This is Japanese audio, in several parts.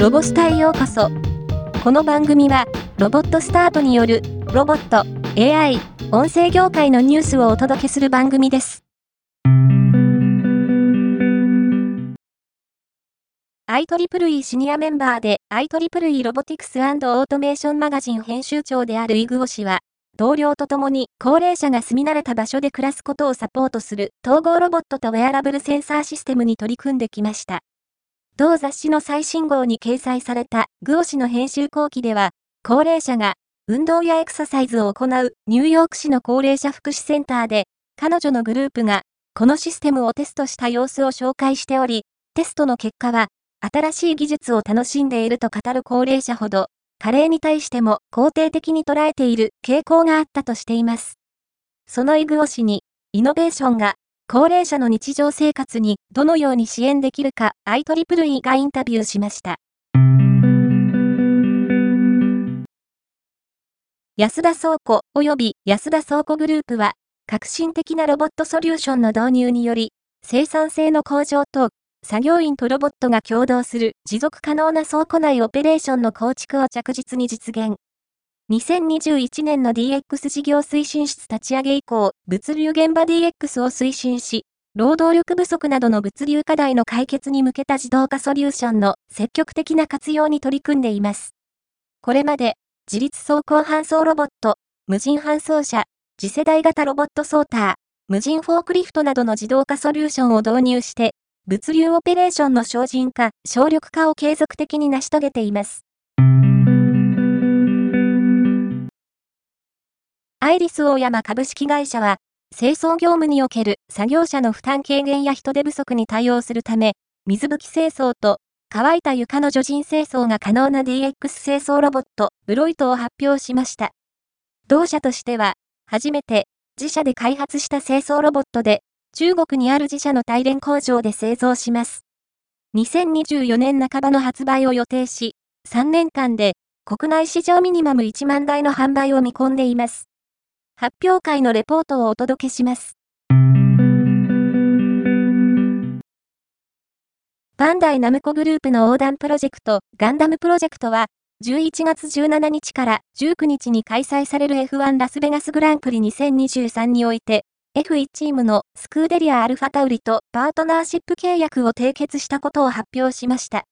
ロボスタへようこそ。この番組は、ロボットスタートによる、ロボット、AI、音声業界のニュースをお届けする番組です。IEEE シニアメンバーで IEEE ロボティクスオートメーションマガジン編集長であるイグオ氏は、同僚と共に高齢者が住み慣れた場所で暮らすことをサポートする統合ロボットとウェアラブルセンサーシステムに取り組んできました。同雑誌の最新号に掲載されたグオ氏の編集後期では、高齢者が運動やエクササイズを行うニューヨーク市の高齢者福祉センターで、彼女のグループがこのシステムをテストした様子を紹介しており、テストの結果は、新しい技術を楽しんでいると語る高齢者ほど、加齢に対しても肯定的に捉えている傾向があったとしています。そのイグオ氏に、イノベーションが高齢者の日常生活にどのように支援できるか IEEE がインタビューしました。安田倉庫及び安田倉庫グループは、革新的なロボットソリューションの導入により、生産性の向上と、作業員とロボットが共同する持続可能な倉庫内オペレーションの構築を着実に実現。2021年の DX 事業推進室立ち上げ以降、物流現場 DX を推進し、労働力不足などの物流課題の解決に向けた自動化ソリューションの積極的な活用に取り組んでいます。これまで、自立走行搬送ロボット、無人搬送車、次世代型ロボットソーター、無人フォークリフトなどの自動化ソリューションを導入して、物流オペレーションの精進化、省力化を継続的に成し遂げています。アイリスオーヤマ株式会社は、清掃業務における作業者の負担軽減や人手不足に対応するため、水拭き清掃と乾いた床の除塵清掃が可能な DX 清掃ロボット、ブロイトを発表しました。同社としては、初めて自社で開発した清掃ロボットで、中国にある自社の大連工場で製造します。2024年半ばの発売を予定し、3年間で国内市場ミニマム1万台の販売を見込んでいます。発表会のレポートをお届けします。バンダイナムコグループの横断プロジェクト、ガンダムプロジェクトは、11月17日から19日に開催される F1 ラスベガスグランプリ2023において、F1 チームのスクーデリア・アルファタウリとパートナーシップ契約を締結したことを発表しました。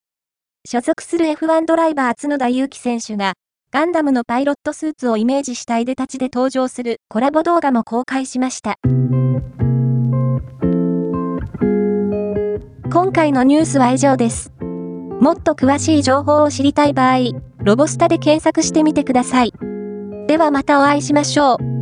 所属する F1 ドライバー角田祐希選手が、ガンダムのパイロットスーツをイメージしたいでたちで登場するコラボ動画も公開しました。今回のニュースは以上です。もっと詳しい情報を知りたい場合、ロボスタで検索してみてください。ではまたお会いしましょう。